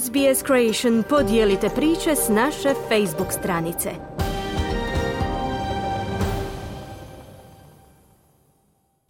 SBS Creation podijelite priče s naše Facebook stranice.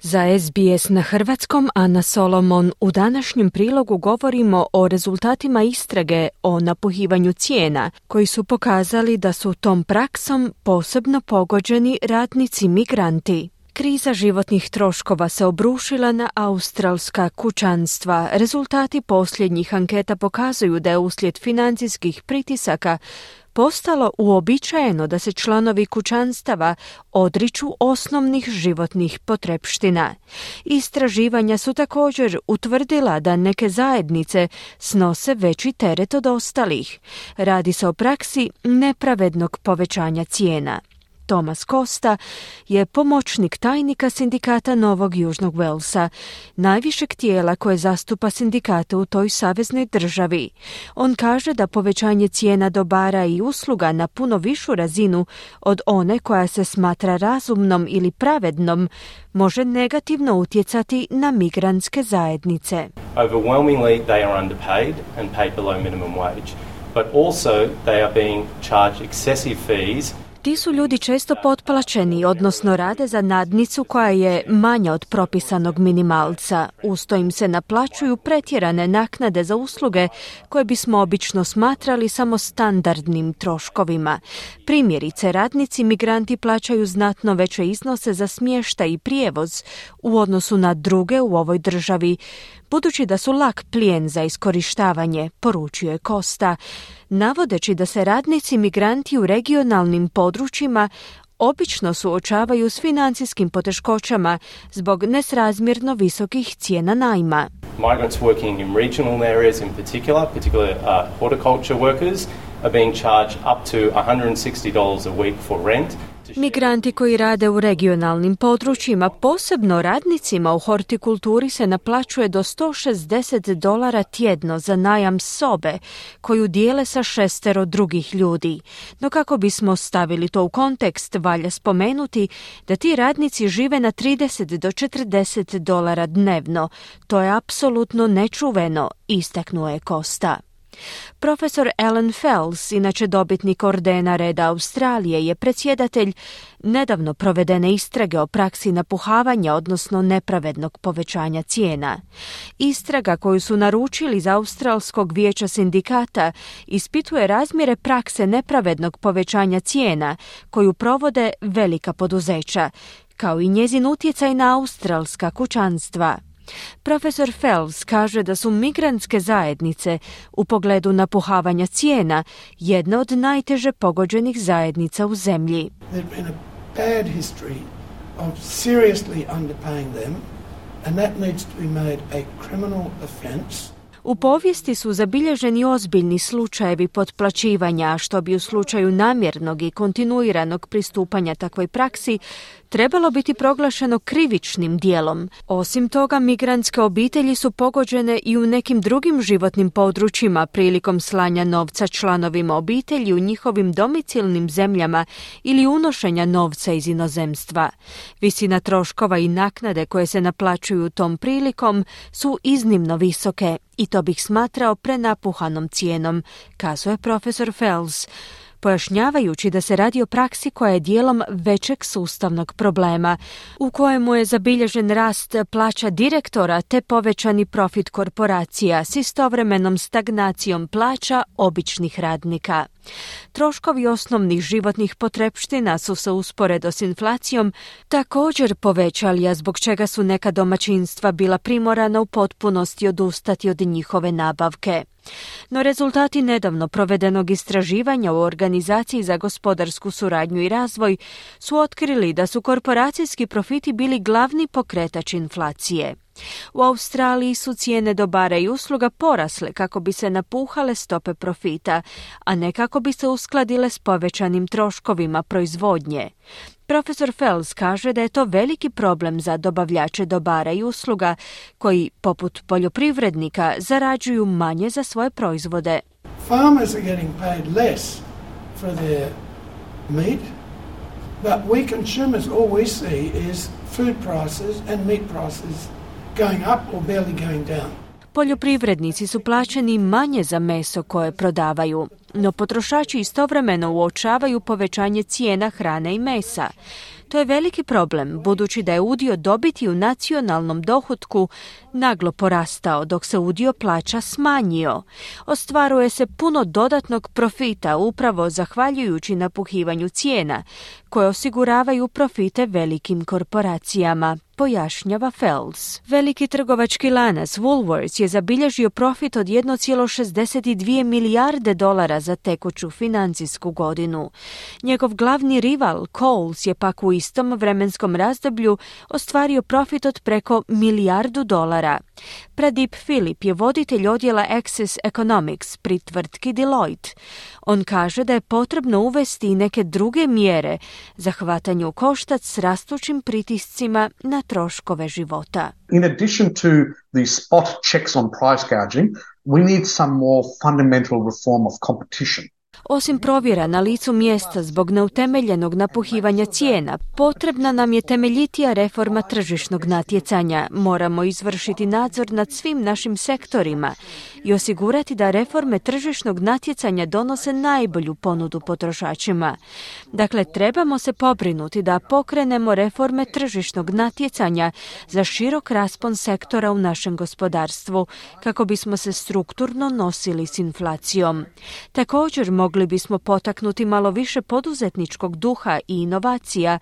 Za SBS na hrvatskom Ana Solomon u današnjem prilogu govorimo o rezultatima istrage o napuhivanju cijena koji su pokazali da su tom praksom posebno pogođeni radnici migranti. Kriza životnih troškova se obrušila na australska kućanstva. Rezultati posljednjih anketa pokazuju da je uslijed financijskih pritisaka postalo uobičajeno da se članovi kućanstava odriču osnovnih životnih potrepština. Istraživanja su također utvrdila da neke zajednice snose veći teret od ostalih. Radi se o praksi nepravednog povećanja cijena. Thomas Costa je pomoćnik tajnika sindikata Novog Južnog Velsa, najvišeg tijela koje zastupa sindikate u toj saveznoj državi. On kaže da povećanje cijena dobara i usluga na puno višu razinu od one koja se smatra razumnom ili pravednom može negativno utjecati na migrantske zajednice. But also they are being charged excessive fees ti su ljudi često potplaćeni, odnosno rade za nadnicu koja je manja od propisanog minimalca. Usto im se naplaćuju pretjerane naknade za usluge koje bismo obično smatrali samo standardnim troškovima. Primjerice, radnici migranti plaćaju znatno veće iznose za smještaj i prijevoz u odnosu na druge u ovoj državi, budući da su lak plijen za iskorištavanje, poručio je Kosta, navodeći da se radnici migranti u regionalnim područjima obično suočavaju s financijskim poteškoćama zbog nesrazmjerno visokih cijena najma. Migrants working in regional areas in particular, particularly uh, horticulture workers, are being charged up to $160 a week for rent Migranti koji rade u regionalnim područjima, posebno radnicima u hortikulturi se naplaćuje do 160 dolara tjedno za najam sobe koju dijele sa šestero drugih ljudi. No kako bismo stavili to u kontekst, valja spomenuti da ti radnici žive na 30 do 40 dolara dnevno. To je apsolutno nečuveno, istaknuo je Kosta. Profesor Alan Fells, inače dobitnik ordena reda Australije, je predsjedatelj nedavno provedene istrage o praksi napuhavanja, odnosno nepravednog povećanja cijena. Istraga koju su naručili za Australskog vijeća sindikata ispituje razmjere prakse nepravednog povećanja cijena koju provode velika poduzeća, kao i njezin utjecaj na australska kućanstva. Profesor Fels kaže da su migrantske zajednice u pogledu napuhavanja cijena jedna od najteže pogođenih zajednica u zemlji. U povijesti su zabilježeni ozbiljni slučajevi potplaćivanja, što bi u slučaju namjernog i kontinuiranog pristupanja takvoj praksi trebalo biti proglašeno krivičnim dijelom. Osim toga, migrantske obitelji su pogođene i u nekim drugim životnim područjima prilikom slanja novca članovima obitelji u njihovim domicilnim zemljama ili unošenja novca iz inozemstva. Visina troškova i naknade koje se naplaćuju tom prilikom su iznimno visoke i to bih smatrao prenapuhanom cijenom, kazuje profesor Fels pojašnjavajući da se radi o praksi koja je dijelom većeg sustavnog problema, u kojemu je zabilježen rast plaća direktora te povećani profit korporacija s istovremenom stagnacijom plaća običnih radnika. Troškovi osnovnih životnih potrepština su se usporedo s inflacijom također povećali, a zbog čega su neka domaćinstva bila primorana u potpunosti odustati od njihove nabavke. No rezultati nedavno provedenog istraživanja u Organizaciji za gospodarsku suradnju i razvoj su otkrili da su korporacijski profiti bili glavni pokretač inflacije. U Australiji su cijene dobara i usluga porasle kako bi se napuhale stope profita, a ne kako bi se uskladile s povećanim troškovima proizvodnje. Profesor Fels kaže da je to veliki problem za dobavljače dobara i usluga koji, poput poljoprivrednika, zarađuju manje za svoje proizvode. Farmers are getting paid less for their meat, but we consumers all we see is food prices and meat prices going up or barely going down. Poljoprivrednici su plaćeni manje za meso koje prodavaju, no potrošači istovremeno uočavaju povećanje cijena hrane i mesa. To je veliki problem, budući da je udio dobiti u nacionalnom dohotku naglo porastao, dok se udio plaća smanjio. Ostvaruje se puno dodatnog profita upravo zahvaljujući napuhivanju cijena, koje osiguravaju profite velikim korporacijama pojašnjava Fels. Veliki trgovački lanac Woolworths je zabilježio profit od 1,62 milijarde dolara za tekuću financijsku godinu. Njegov glavni rival Coles je pak u istom vremenskom razdoblju ostvario profit od preko milijardu dolara. Pradip Filip je voditelj odjela Access Economics pri tvrtki Deloitte. On kaže da je potrebno uvesti i neke druge mjere za hvatanju koštac s rastućim pritiscima na troškove života. In addition to the spot checks on price gouging, we need some more fundamental reform of competition. Osim provjera na licu mjesta zbog neutemeljenog napuhivanja cijena, potrebna nam je temeljitija reforma tržišnog natjecanja. Moramo izvršiti nadzor nad svim našim sektorima i osigurati da reforme tržišnog natjecanja donose najbolju ponudu potrošačima. Dakle, trebamo se pobrinuti da pokrenemo reforme tržišnog natjecanja za širok raspon sektora u našem gospodarstvu, kako bismo se strukturno nosili s inflacijom. Također mogli bismo potaknuti malo više poduzetničkog duha i inovacija,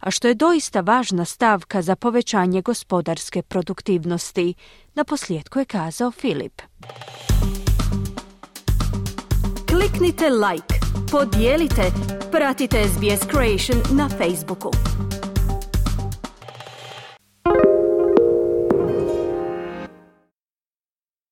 a što je doista važna stavka za povećanje gospodarske produktivnosti. Na je kazao Filip. Kliknite like, podijelite, pratite SBS Creation na Facebooku.